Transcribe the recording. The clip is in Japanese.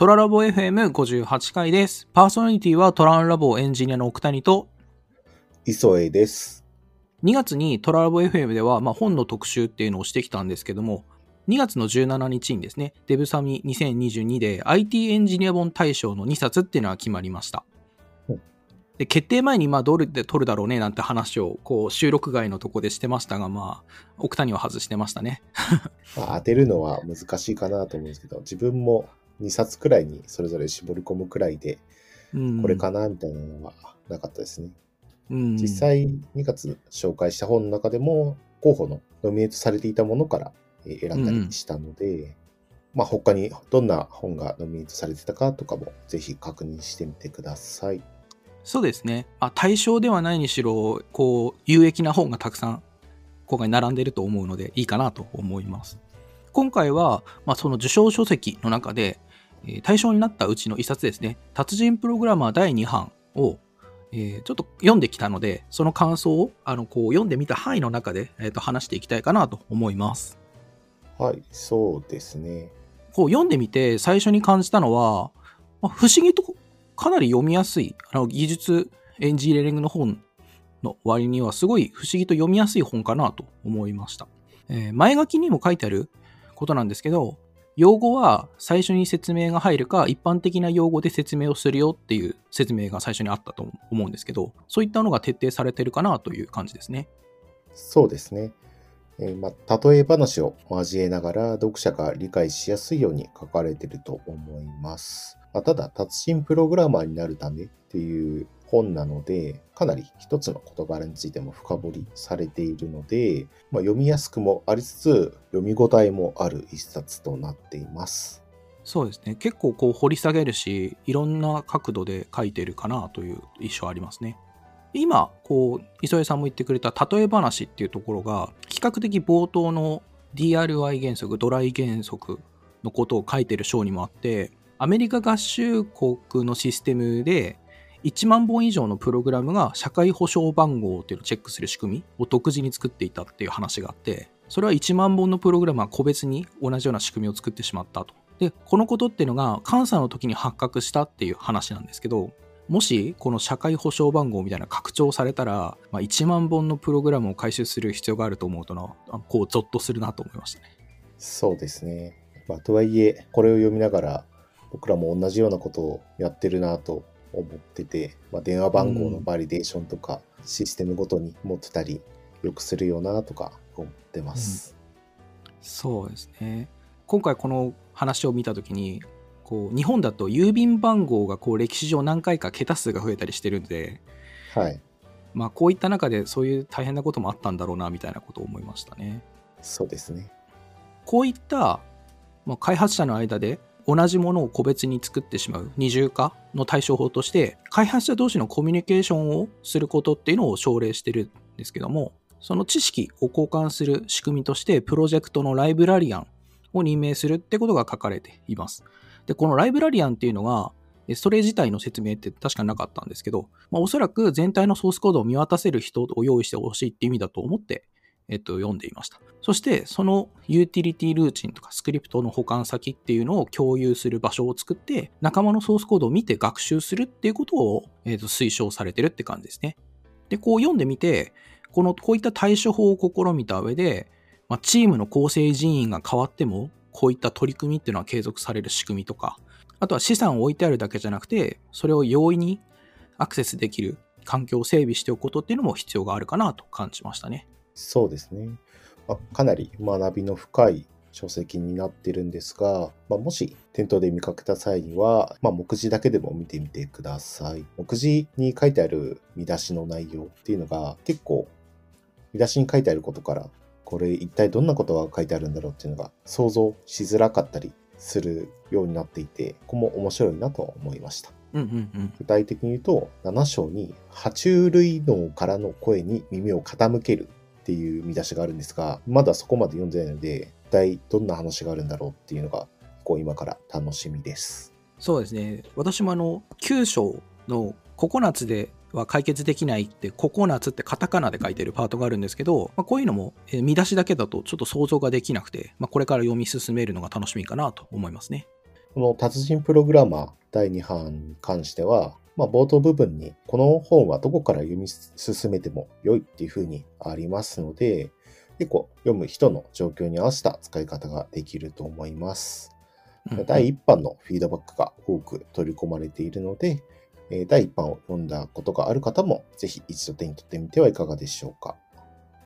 トララボ FM58 回です。パーソナリティはトランラボエンジニアの奥谷と、磯江です。2月にトララボ FM では、まあ、本の特集っていうのをしてきたんですけども、2月の17日にですね、デブサミ2022で IT エンジニア本大賞の2冊っていうのが決まりましたうん。で決定前にまあどれで取るだろうねなんて話をこう収録外のとこでしてましたが、まあ、奥谷は外してましたね。まあ、当てるのは難しいかなと思うんですけど、自分も2冊くらいにそれぞれ絞り込むくらいで、うん、これかなみたいなのはなかったですね。うん、実際2月紹介した本の中でも、候補のノミネートされていたものからえー選んだりしたので、まあ他にどんな本がノミネートされてたかとかもぜひ確認してみてください。そうですね。まあ、対象ではないにしろ、こう、有益な本がたくさん、今回並んでると思うので、いいかなと思います。今回は、まあ、その受賞書籍の中で、えー対象になったうちの一冊ですね、達人プログラマー第2版を、えーちょっと読んできたので、その感想を、あの、こう、読んでみた範囲の中で、えーと話していきたいかなと思います。はい、そうですね。こう読んでみて最初に感じたのは、まあ不思議とかなり読みやすいあの技術エンジニアリングの本の割にはすごい不思議と読みやすい本かなと思いました、えー前書きにも書いてあることなんですけど用語は最初に説明が入るか一般的な用語で説明をするよっていう説明が最初にあったと思うんですけどそういったのが徹底されてるかなという感じですねそうですね。えーま、例え話を交えながら読者が理解しやすいように書かれてると思います。ま、ただ、達人プログラマーになるためっていう本なので、かなり一つの事柄についても深掘りされているので、まあ、読みやすくもありつつ、読み応えもある一冊となっています。そうですね結構こう掘り下げるしいろんな角度で書いてるかなという印象ありますね今こう磯江さんも言ってくれた例え話っていうところが比較的冒頭の DRI 原則ドライ原則のことを書いてる章にもあってアメリカ合衆国のシステムで1万本以上のプログラムが社会保障番号っていうのをチェックする仕組みを独自に作っていたっていう話があってそれは1万本のプログラムは個別に同じような仕組みを作ってしまったとで、このことっていうのが監査の時に発覚したっていう話なんですけど、もしこの社会保障番号みたいな拡張されたら、まあ、1万本のプログラムを回収する必要があると思うとな、こうゾッとするなと思いましたね。そうですね。まあ、とはいえ、これを読みながら、僕らも同じようなことをやってるなと思ってて、まあ、電話番号のバリデーションとか、システムごとに持ってたり、よくするよなとか思ってます。そうですね。今回この話を見た時に、こう日本だと郵便番号がこう歴史上何回か桁数が増えたりしてるんで、はい。まあこういった中でそういう大変なこともあったんだろうなみたいなことを思いましたね。そうですね。こういった、まあ、開発者の間で同じものを個別に作ってしまう二重化の対処法として開発者同士のコミュニケーションをすることっていうのを奨励してるんですけどもその知識を交換する仕組みとしてプロジェクトのライブラリアンを任命するってことが書かれています。でこのライブラリアンっていうのがそれ自体の説明って確かなかったんですけど、まあ、おそらく全体のソースコードを見渡せる人を用意してほしいって意味だと思ってえっと、読んでいました。そして、そのユーティリティルーチンとかスクリプトの保管先っていうのを共有する場所を作って、仲間のソースコードを見て学習するっていうことを、えっと、推奨されてるって感じですね。で、こう読んでみて、この、こういった対処法を試みた上で、まあ、チームの構成人員が変わっても、こういった取り組みっていうのは継続される仕組みとか、あとは資産を置いてあるだけじゃなくて、それを容易にアクセスできる環境を整備しておくことっていうのも必要があるかなと感じましたね。そうですね。まあ、かなり学びの深い書籍になってるんですが、まあ、もし店頭で見かけた際には、まあ、目次だけでも見てみてください。目次に書いてある見出しの内容っていうのが結構見出しに書いてあることからこれ一体どんなことが書いてあるんだろうっていうのが想像しづらかったりするようになっていて、ここも面白いなと思いました。うんうんうん。具体的に言うと、7章に、爬虫類脳からの声に耳を傾けるっていう見出しがあるんですが、まだそこまで読んでないので、一体どんな話があるんだろうっていうのが、こう今から楽しみです。そうですね。私もあの、9章の9つでは解決できないって、9つってカタカナで書いてるパートがあるんですけど、まあ、こういうのも、えー見出しだけだとちょっと想像ができなくて、まあ、これから読み進めるのが楽しみかなと思いますね。この達人プログラマー第2版に関しては、まあ、冒頭部分にこの本はどこから読み進めても良いっていうふうにありますので、結構読む人の状況に合わせた使い方ができると思います。うん第1版のフィードバックが多く取り込まれているので、えー第1版を読んだことがある方も、ぜひ一度手に取ってみてはいかがでしょうか。